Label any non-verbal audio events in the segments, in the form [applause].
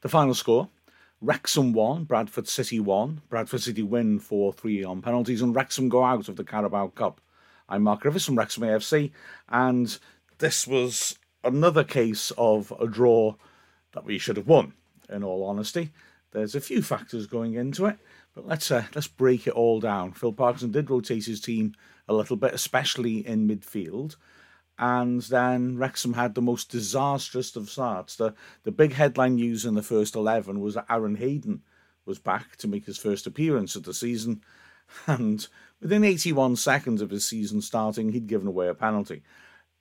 The final score Wrexham 1, Bradford City 1. Bradford City win 4 3 on penalties, and Wrexham go out of the Carabao Cup. I'm Mark Griffiths from Wrexham AFC, and this was another case of a draw that we should have won, in all honesty. There's a few factors going into it, but let's uh, let's break it all down. Phil Parkinson did rotate his team a little bit, especially in midfield and then Wrexham had the most disastrous of starts. The the big headline news in the first eleven was that Aaron Hayden was back to make his first appearance of the season, and within 81 seconds of his season starting, he'd given away a penalty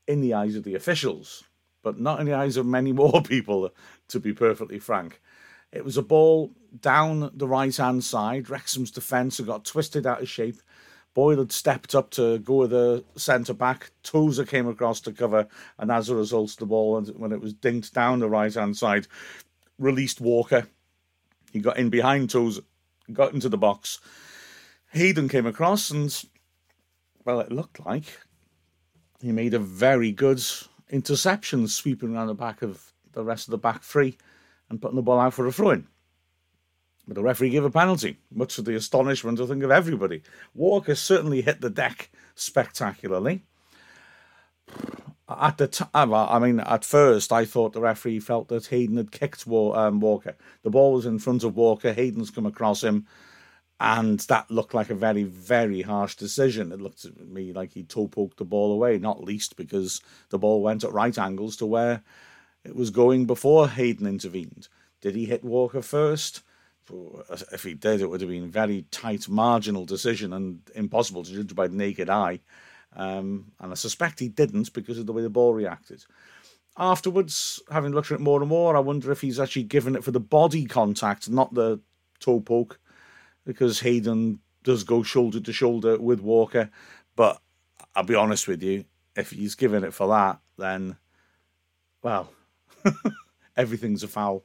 in the eyes of the officials, but not in the eyes of many [laughs] more people, to be perfectly frank. It was a ball down the right hand side. Wrexham's defence had got twisted out of shape Boyle had stepped up to go with the centre back. Tozer came across to cover, and as a result, the ball, when it was dinked down the right hand side, released Walker. He got in behind Tozer, got into the box. Hayden came across, and well, it looked like he made a very good interception, sweeping around the back of the rest of the back three and putting the ball out for a throw in. But the referee gave a penalty, much to the astonishment, I think, of everybody. Walker certainly hit the deck spectacularly. At the time, I mean, at first, I thought the referee felt that Hayden had kicked um, Walker. The ball was in front of Walker. Hayden's come across him, and that looked like a very, very harsh decision. It looked to me like he toe poked the ball away, not least because the ball went at right angles to where it was going before Hayden intervened. Did he hit Walker first? If he did, it would have been a very tight, marginal decision and impossible to judge by the naked eye. Um, and I suspect he didn't because of the way the ball reacted. Afterwards, having looked at it more and more, I wonder if he's actually given it for the body contact, not the toe poke, because Hayden does go shoulder to shoulder with Walker. But I'll be honest with you, if he's given it for that, then, well, [laughs] everything's a foul.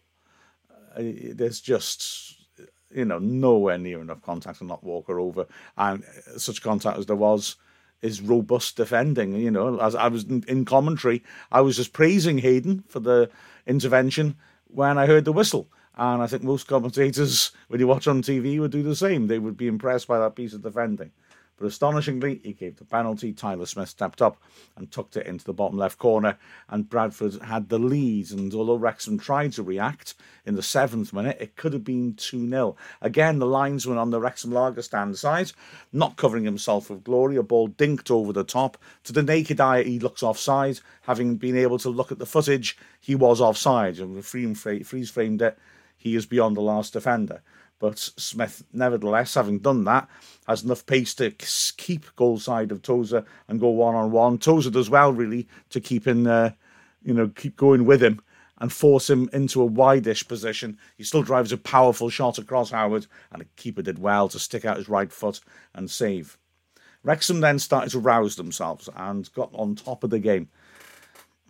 Uh, there's just you know nowhere near enough contact to knock Walker over, and such contact as there was is robust defending. You know, as I was in commentary, I was just praising Hayden for the intervention when I heard the whistle. And I think most commentators, when you watch on TV, would do the same. They would be impressed by that piece of defending. But astonishingly, he gave the penalty. Tyler Smith stepped up and tucked it into the bottom left corner, and Bradford had the lead. And although Wrexham tried to react in the seventh minute, it could have been 2 0. Again, the linesman on the Wrexham Lager stand side, not covering himself with glory. A ball dinked over the top. To the naked eye, he looks offside. Having been able to look at the footage, he was offside. And freeze framed it. He is beyond the last defender. But Smith, nevertheless, having done that, has enough pace to keep goal side of Tozer and go one on one. Tozer does well, really, to keep in, uh, you know, keep going with him and force him into a wide-ish position. He still drives a powerful shot across Howard, and the keeper did well to stick out his right foot and save. Wrexham then started to rouse themselves and got on top of the game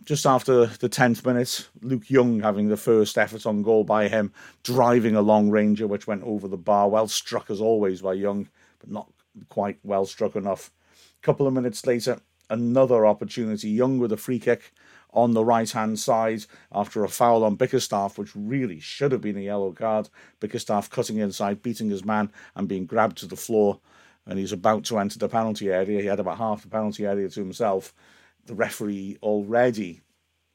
just after the 10th minute, Luke Young having the first effort on goal by him, driving a long ranger which went over the bar. Well struck as always by Young, but not quite well struck enough. A couple of minutes later, another opportunity. Young with a free kick on the right hand side after a foul on Bickerstaff, which really should have been a yellow card. Bickerstaff cutting inside, beating his man, and being grabbed to the floor. And he's about to enter the penalty area. He had about half the penalty area to himself the referee already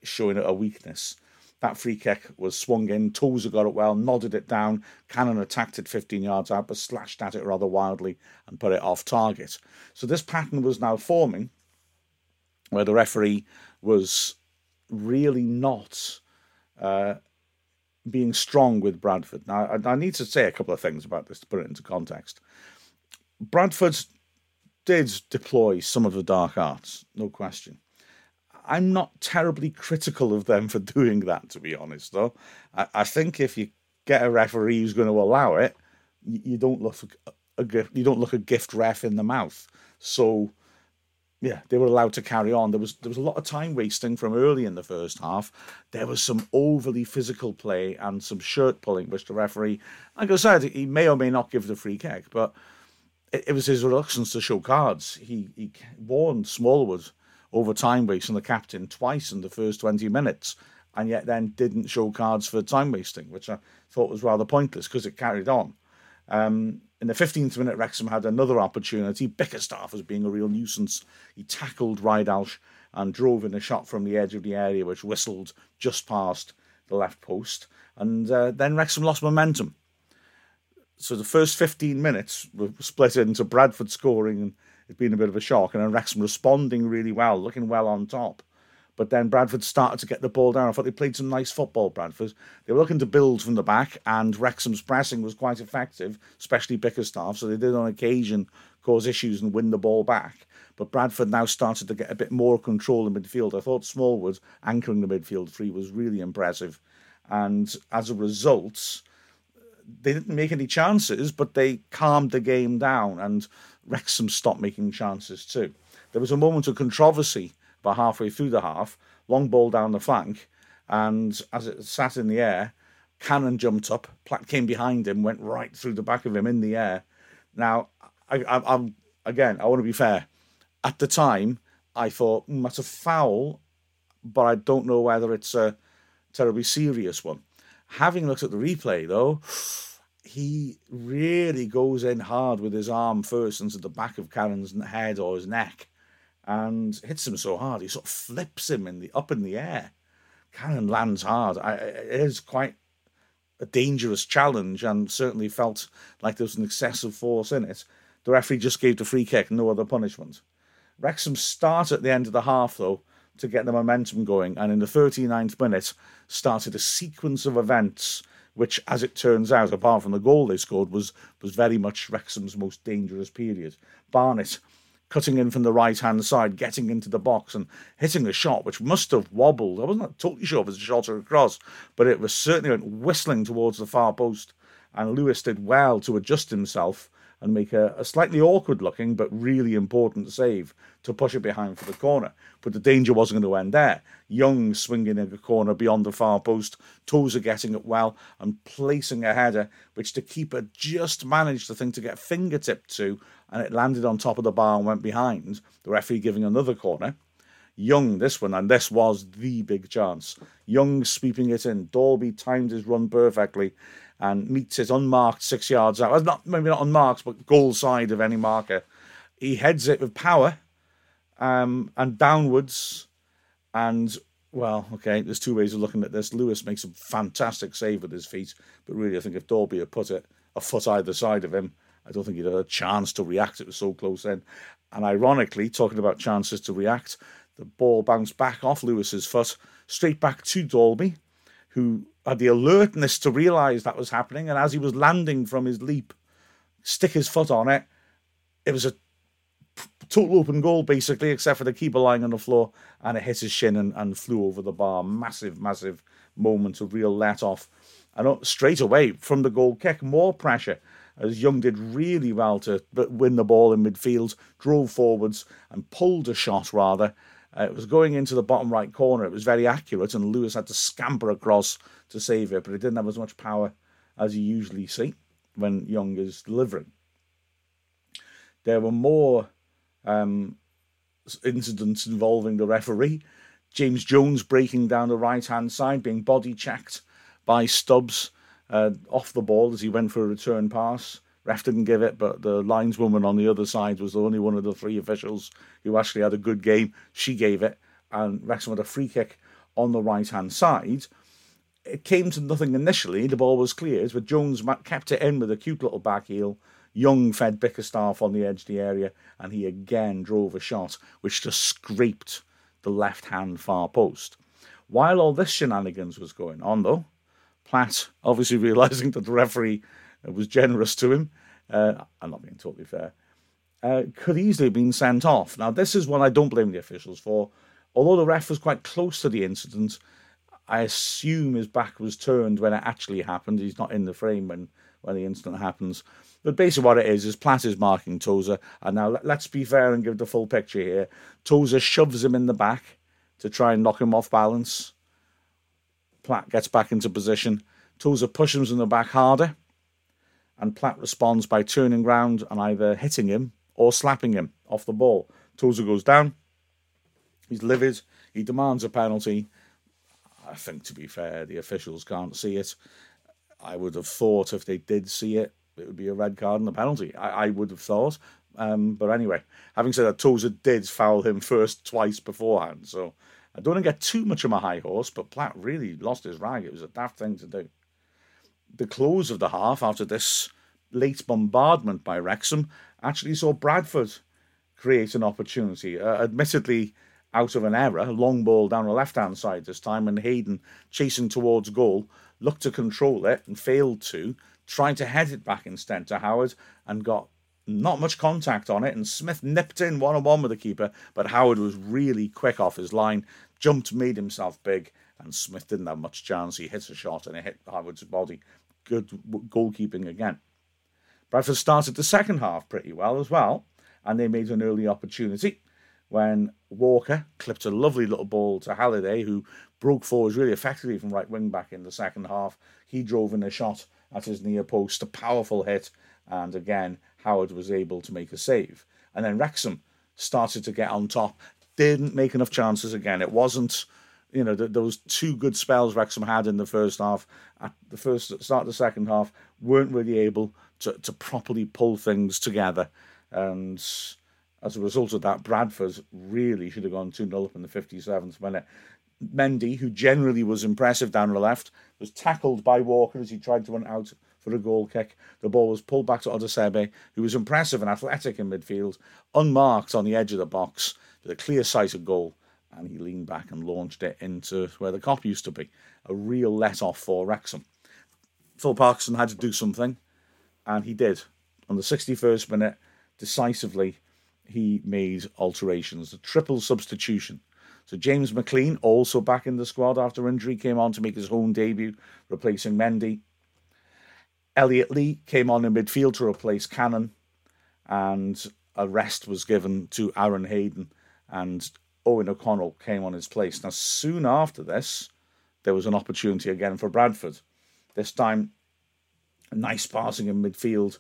showing a weakness. That free kick was swung in. Tozer got it well, nodded it down. Cannon attacked it 15 yards out, but slashed at it rather wildly and put it off target. So this pattern was now forming where the referee was really not uh, being strong with Bradford. Now, I, I need to say a couple of things about this to put it into context. Bradford did deploy some of the dark arts, no question. I'm not terribly critical of them for [laughs] doing that, to be honest. Though I, I think if you get a referee who's going to allow it, you, you don't look a, a, you don't look a gift ref in the mouth. So yeah, they were allowed to carry on. There was there was a lot of time wasting from early in the first half. There was some overly physical play and some shirt pulling, which the referee, like I said, he may or may not give the free kick, but it, it was his reluctance to show cards. He he warned Smallwood over time wasting the captain twice in the first 20 minutes. and yet then didn't show cards for time wasting, which I thought was rather pointless because it carried on. Um, in the 15th minute, Wrexham had another opportunity. Bickerstaff was being a real nuisance. He tackled Rydalch and drove in a shot from the edge of the area, which whistled just past the left post. And uh, then Wrexham lost momentum. So the first 15 minutes were split into Bradford scoring and it being a bit of a shock, and then Wrexham responding really well, looking well on top. But then Bradford started to get the ball down. I thought they played some nice football, Bradford. They were looking to build from the back, and Wrexham's pressing was quite effective, especially Bickerstaff. So they did on occasion cause issues and win the ball back. But Bradford now started to get a bit more control in midfield. I thought Smallwood anchoring the midfield three was really impressive. And as a result, they didn't make any chances, but they calmed the game down, and Wrexham stopped making chances too. There was a moment of controversy about halfway through the half, long ball down the flank, and as it sat in the air, Cannon jumped up, Platt came behind him, went right through the back of him in the air. Now, I, am again, I want to be fair. At the time, I thought mm, that's a foul, but I don't know whether it's a terribly serious one. Having looked at the replay, though, he really goes in hard with his arm first into the back of Cannon's head or his neck and hits him so hard he sort of flips him in the up in the air. Cannon lands hard. I, it is quite a dangerous challenge, and certainly felt like there was an excessive force in it. The referee just gave the free kick, no other punishment. Wrexham start at the end of the half though to get the momentum going, and in the 39th minute started a sequence of events which, as it turns out, apart from the goal they scored, was was very much Wrexham's most dangerous period. Barnett cutting in from the right hand side, getting into the box and hitting a shot which must have wobbled. I wasn't totally sure if it was a shot or a cross, but it was certainly went whistling towards the far post. And Lewis did well to adjust himself and make a, a, slightly awkward looking but really important save to push it behind for the corner. But the danger wasn't going to end there. Young swinging in the corner beyond the far post, Tozer getting it well and placing a header, which the keeper just managed, the thing to get fingertip to, and it landed on top of the bar and went behind. The referee giving another corner. Young, this one, and this was the big chance. Young sweeping it in. Dalby timed his run perfectly and meets it unmarked six yards out. Not maybe not unmarked, but goal side of any marker. He heads it with power um, and downwards. And well, okay, there's two ways of looking at this. Lewis makes a fantastic save with his feet, but really, I think if Dalby had put it a foot either side of him, I don't think he'd had a chance to react. It was so close in. And ironically, talking about chances to react, the ball bounced back off Lewis's foot, straight back to Dalby, who had the alertness to realise that was happening. And as he was landing from his leap, stick his foot on it. It was a total open goal, basically, except for the keeper lying on the floor, and it hit his shin and, and flew over the bar. Massive, massive moment of real let off. And straight away from the goal kick, more pressure as Young did really well to win the ball in midfield, drove forwards and pulled a shot rather. Uh, it was going into the bottom right corner. It was very accurate, and Lewis had to scamper across to save it, but it didn't have as much power as you usually see when Young is delivering. There were more um, incidents involving the referee. James Jones breaking down the right hand side, being body checked by Stubbs uh, off the ball as he went for a return pass. Ref didn't give it, but the lineswoman on the other side was the only one of the three officials who actually had a good game. She gave it, and Wrexham had a free kick on the right hand side. It came to nothing initially. The ball was cleared, but Jones kept it in with a cute little back heel. Young fed Bickerstaff on the edge of the area, and he again drove a shot which just scraped the left hand far post. While all this shenanigans was going on, though, Platt, obviously [laughs] realizing that the referee was generous to him, uh, I'm not being totally fair, uh, could easily have been sent off. Now, this is one I don't blame the officials for. Although the ref was quite close to the incident, I assume his back was turned when it actually happened. He's not in the frame when, when the incident happens. But basically, what it is is Platt is marking Tozer. And now let, us be fair and give the full picture here. Tozer shoves him in the back to try and knock him off balance. Platt gets back into position. Tozer pushes him in the back harder, and Platt responds by turning round and either hitting him or slapping him off the ball. Tozer goes down. He's livid. He demands a penalty. I think, to be fair, the officials can't see it. I would have thought if they did see it, it would be a red card and a penalty. I, I would have thought. Um, but anyway, having said that, Tozer did foul him first twice beforehand. So I don't want to get too much of my high horse, but Platt really lost his rag. It was a daft thing to do. The close of the half, after this late bombardment by Wrexham, actually saw Bradford create an opportunity. Uh, admittedly, out of an error, long ball down the left hand side this time, and Hayden chasing towards goal looked to control it and failed to, trying to head it back instead to Howard and got not much contact on it. And Smith nipped in one on one with the keeper, but Howard was really quick off his line, jumped, made himself big, and Smith didn't have much chance. He hit a shot and it hit Howard's body. Good goalkeeping again. Bradford started the second half pretty well as well, and they made an early opportunity when Walker clipped a lovely little ball to Halliday, who broke forwards really effectively from right wing back in the second half. He drove in a shot at his near post, a powerful hit, and again, Howard was able to make a save. And then Wrexham started to get on top, didn't make enough chances again. It wasn't, you know, th- those two good spells Wrexham had in the first half, at the first start of the second half, weren't really able to, to properly pull things together. And as a result of that, Bradford really should have gone 2 0 up in the 57th minute. Mendy, who generally was impressive down the left, was tackled by Walker as he tried to run out for a goal kick. The ball was pulled back to Odisebe, who was impressive and athletic in midfield, unmarked on the edge of the box, with a clear sight of goal. And he leaned back and launched it into where the Kop used to be. A real let off for Wrexham. Phil Parkinson had to do something, and he did. On the 61st minute, decisively, he made alterations. A triple substitution. So James McClean, also back in the squad after injury, came on to make his home debut, replacing Mendy. Elliot Lee came on in midfield to replace Cannon, and a rest was given to Aaron Hayden, and Eoghan O'Connell came on his place. Now, soon after this, there was an opportunity again for Bradford. This time, a nice passing in midfield.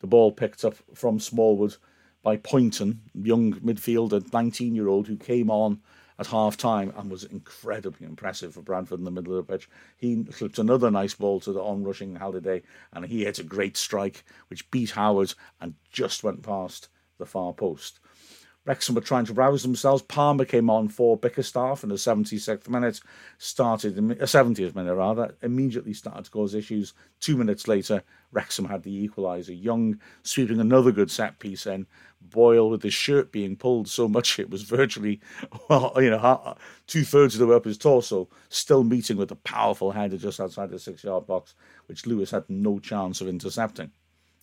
The ball picked up from Smallwood by Pointon, young midfielder, 19 year old, who came on at half time and was incredibly impressive for Bradford in the middle of the pitch. He slipped another nice ball to the onrushing Halliday and he hit a great strike which beat Howard and just went past the far post. Wrexham were trying to rouse themselves. Palmer came on for Bickerstaff in the 76th minute, started, uh, 70th minute rather, immediately started to cause issues. Two minutes later, Wrexham had the equaliser. Young sweeping another good set piece in. Boyle with his shirt being pulled so much it was virtually, [laughs] you know, two thirds of the way up his torso, still meeting with a powerful header just outside the six yard box, which Lewis had no chance of intercepting.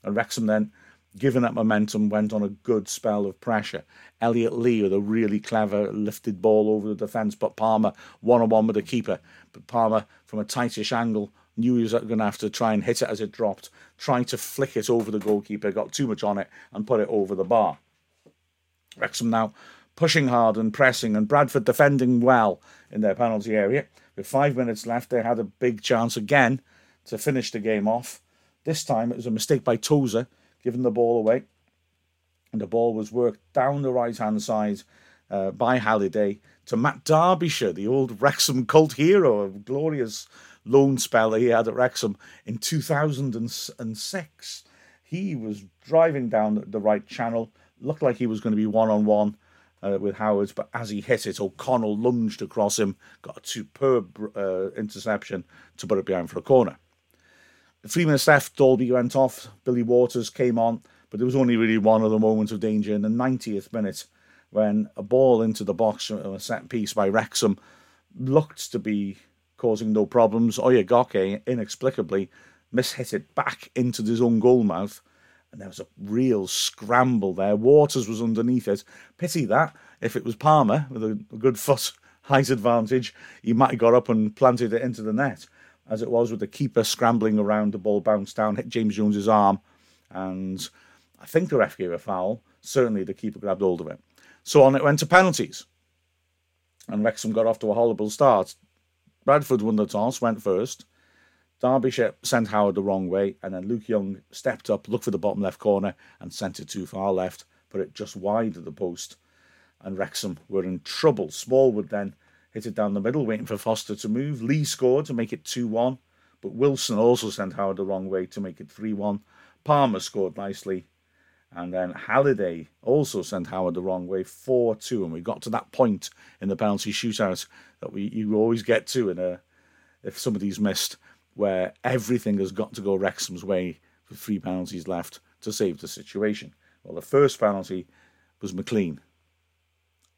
And Wrexham then given that momentum, went on a good spell of pressure. Elliot Lee with a really clever lifted ball over the defence, but Palmer one on one with the keeper. But Palmer, from a tightish angle, knew he was going to have to try and hit it as it dropped, trying to flick it over the goalkeeper, got too much on it and put it over the bar. Wrexham now pushing hard and pressing, and Bradford defending well in their penalty area. With five minutes left, they had a big chance again to finish the game off. This time it was a mistake by Tozer giving the ball away. And the ball was worked down the right hand side uh, by Halliday to Matt Derbyshire, the old Wrexham cult hero, a glorious loan spell that he had at Wrexham in 2006. He was driving down the right channel, looked like he was going to be one on one with Howard, but as he hit it, O'Connell lunged across him, got a superb uh, interception to put it behind for a corner. Three minutes left, Dalby went off, Billy Waters came on, but there was only really one other moment of danger in the 90th minute when a ball into the box from a set piece by Wrexham looked to be causing no problems. Oyegoke inexplicably mishit it back into his own goal mouth, and there was a real scramble there. Waters was underneath it. Pity that. If it was Palmer with a good foot [laughs] height advantage, he might have got up and planted it into the net as it was with the keeper scrambling around, the ball bounced down, hit James Jones's arm, and I think the ref gave a foul. Certainly the keeper grabbed hold of it. So on it went to penalties. And Wrexham got off to a horrible start. Bradford won the toss, went first. Derbyshire sent Howard the wrong way, and then Luke Young stepped up, looked for the bottom left corner, and sent it too far left, put it just wide of the post. And Wrexham were in trouble. Smallwood then hit it down the middle, waiting for Foster to move. Lee scored to make it 2 1, but Wilson also sent Howard the wrong way to make it 3 1. Palmer scored nicely. And then Halliday also sent Howard the wrong way, 4 2. And we got to that point in the penalty shootout that we you always get to in a, if somebody's missed, where everything has got to go Wrexham's way with three penalties left to save the situation. Well, the first penalty was McClean,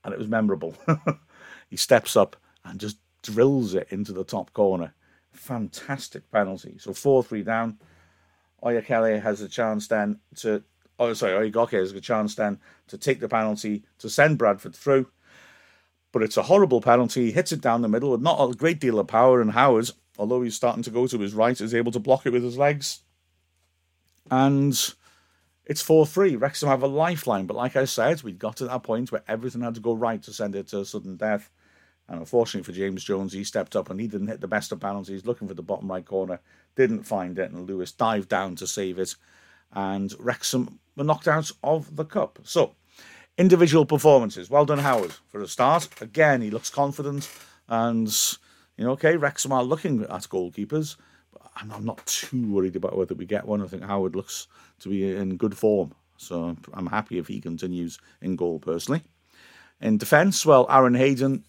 and it was memorable. [laughs] he steps up and just drills it into the top corner. Fantastic penalty. So 4 3 down. Oyakele has a chance then to, oh, sorry, Oyegoke has a chance then to take the penalty to send Bradford through. But it's a horrible penalty. He hits it down the middle with not a great deal of power, and Howard, although he's starting to go to his right, is able to block it with his legs. And it's 4 3. Wrexham have a lifeline, but like I said, we'd got to that point where everything had to go right to send it to a sudden death. And unfortunately for James Jones, he stepped up and he didn't hit the best of penalties, looking for the bottom right corner, didn't find it, and Lewis dived down to save it. And Wrexham were knocked out of the cup. So, individual performances. Well done, Howard, for a start. Again, he looks confident. And, you know, okay, Wrexham are looking at goalkeepers. But I'm not too worried about whether we get one. I think Howard looks to be in good form. So I'm happy if he continues in goal personally. In defence, well, Aaron Hayden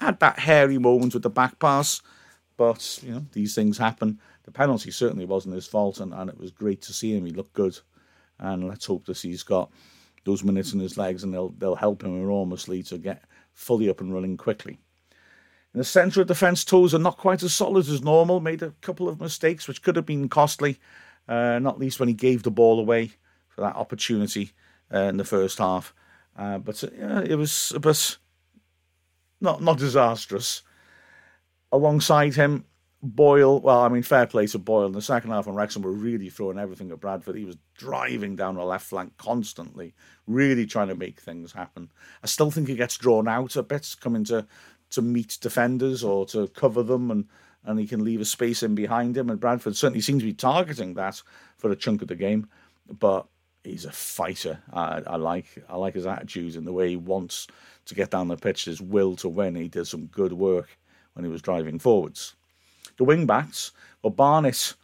had that hairy moment with the back pass, but you know these things happen. The penalty certainly wasn't his fault, and, and it was great to see him. He looked good, and let's hope that he's got those minutes in his legs, and they'll they'll help him enormously to get fully up and running quickly. In the centre of defence, Tozer not quite as solid as normal. Made a couple of mistakes which could have been costly, uh, not least when he gave the ball away for that opportunity uh, in the first half. Uh, but uh, it was a bit not not disastrous. Alongside him, Boyle. Well, I mean, fair play to Boyle. In the second half, when Wrexham were really throwing everything at Bradford, he was driving down the left flank constantly, really trying to make things happen. I still think he gets drawn out a bit, coming to to meet defenders or to cover them, and and he can leave a space in behind him. And Bradford certainly seems to be targeting that for a chunk of the game, but he's a fighter. I, I like I like his attitude and the way he wants to get down the pitch, his will to win. He did some good work when he was driving forwards. The wing backs, well, Barnett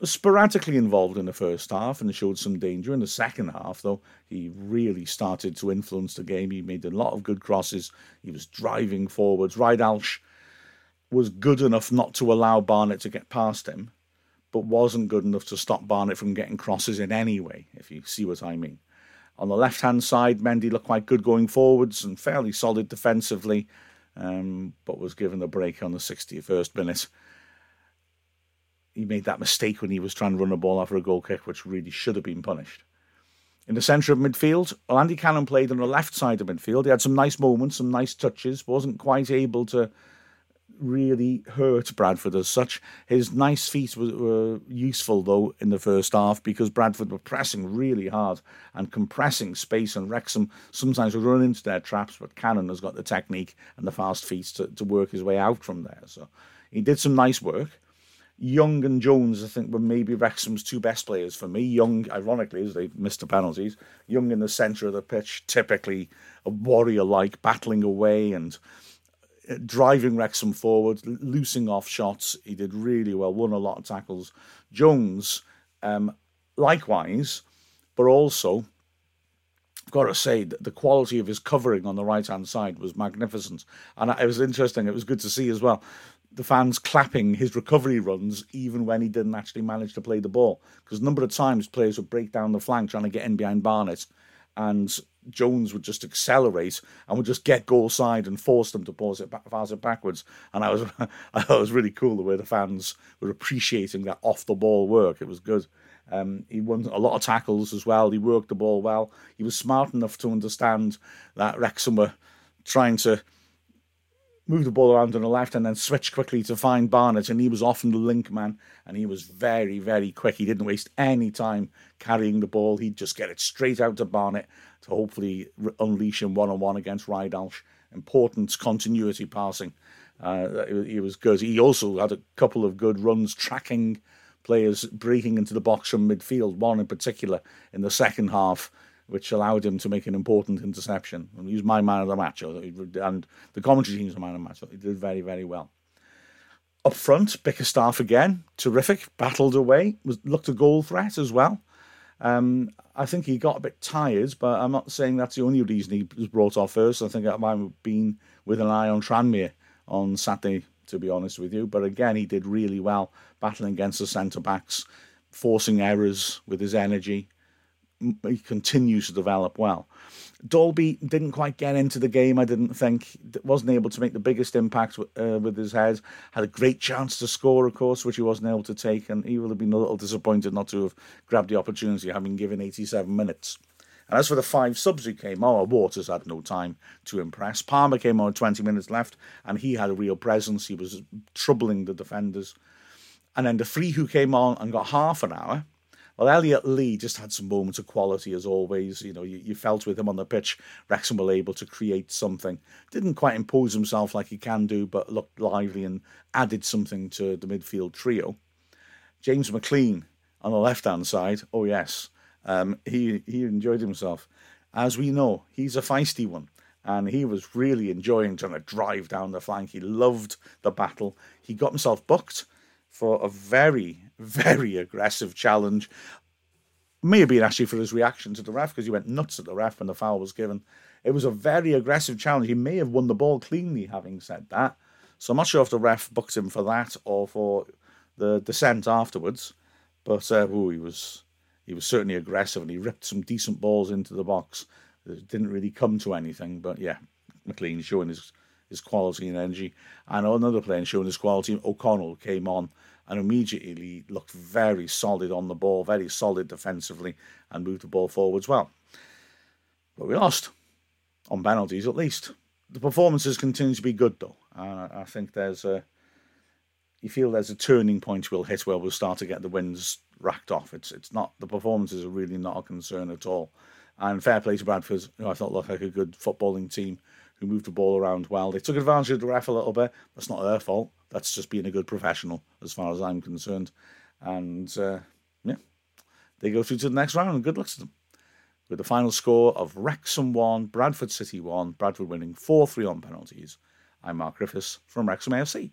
was sporadically involved in the first half and showed some danger. In the second half, though, he really started to influence the game. He made a lot of good crosses. He was driving forwards. Rydalch was good enough not to allow Barnett to get past him, but wasn't good enough to stop Barnett from getting crosses in any way, if you see what I mean. On the left hand side, Mendy looked quite good going forwards and fairly solid defensively, um, but was given a break on the 61st minute. He made that mistake when he was trying to run a ball after a goal kick, which really should have been punished. In the centre of midfield, Andy Cannon played on the left side of midfield. He had some nice moments, some nice touches, wasn't quite able to really hurt Bradford as such. His nice feet were, were, useful though in the first half because Bradford were pressing really hard and compressing space, and Wrexham sometimes run into their traps. But Cannon has got the technique and the fast feet to, to work his way out from there. So he did some nice work. Young and Jones, I think, were maybe Wrexham's two best players for me. Young, ironically, as they missed the penalties. Young in the centre of the pitch, typically a warrior like, battling away and driving Wrexham forward, loosing off shots. He did really well, won a lot of tackles. Jones, um, likewise, but also, I've got to say, the quality of his covering on the right hand side was magnificent. And it was interesting, it was good to see as well. The fans clapping his recovery runs, even when he didn't actually manage to play the ball. Because a number of times players would break down the flank trying to get in behind Barnett, and Jones would just accelerate and would just get goal side and force them to pause it, back, pass it backwards. And I was, [laughs] I thought it was really cool the way the fans were appreciating that off the ball work. It was good. Um, he won a lot of tackles as well. He worked the ball well. He was smart enough to understand that Wrexham were trying to move the ball around on the left and then switch quickly to find Barnett. And he was often the link man and he was very, very quick. He didn't waste any time carrying the ball. He'd just get it straight out to Barnett to hopefully unleash him one on one against Rydalch. Important continuity passing. Uh, he was good. He also had a couple of good runs tracking players breaking into the box from midfield. One in particular in the second half which allowed him to make an important interception. And he was my man of the match, and the commentary team's man of the match. He did very, very well. Up front, Bickerstaff again, terrific, battled away, was looked a goal threat as well. Um, I think he got a bit tired, but I'm not saying that's the only reason he was brought off first. I think that might have been with an eye on Tranmere on Saturday, to be honest with you. But again, he did really well battling against the centre backs, forcing errors with his energy. He continues to develop well. Dalby didn't quite get into the game, I didn't think. Wasn't able to make the biggest impact uh, with his head. Had a great chance to score, of course, which he wasn't able to take, and he would have been a little disappointed not to have grabbed the opportunity, having given 87 minutes. And as for the five subs who came on, Waters had no time to impress. Palmer came on 20 minutes left, and he had a real presence. He was troubling the defenders. And then the three who came on and got half an hour, well, Elliot Lee just had some moments of quality as always. You know, you, you felt with him on the pitch, Wrexham were able to create something. Didn't quite impose himself like he can do, but looked lively and added something to the midfield trio. James McClean on the left hand side, oh yes, um, he he enjoyed himself. As we know, he's a feisty one, and he was really enjoying trying to drive down the flank. He loved the battle. He got himself booked for a very, very aggressive challenge. May have been actually for his reaction to the ref because he went nuts at the ref when the foul was given. It was a very aggressive challenge. He may have won the ball cleanly, having said that. So I'm not sure if the ref booked him for that or for the descent afterwards. But uh, ooh, he was he was certainly aggressive and he ripped some decent balls into the box. It didn't really come to anything, but yeah, McClean showing his his quality and energy. And another player showing his quality, O'Connell came on and immediately looked very solid on the ball, very solid defensively, and moved the ball forwards well. But we lost on penalties at least. The performances continue to be good though, and I think there's a you feel there's a turning point we'll hit where we'll start to get the wins racked off. It's it's not the performances are really not a concern at all. And fair play to Bradford, who I thought looked like a good footballing team who moved the ball around well. They took advantage of the ref a little bit. That's not their fault. That's just being a good professional, as far as I'm concerned. And uh, yeah, they go through to the next round, and good luck to them. With the final score of Wrexham 1, Bradford City 1, Bradford winning 4 3 on penalties. I'm Mark Griffiths from Wrexham AFC.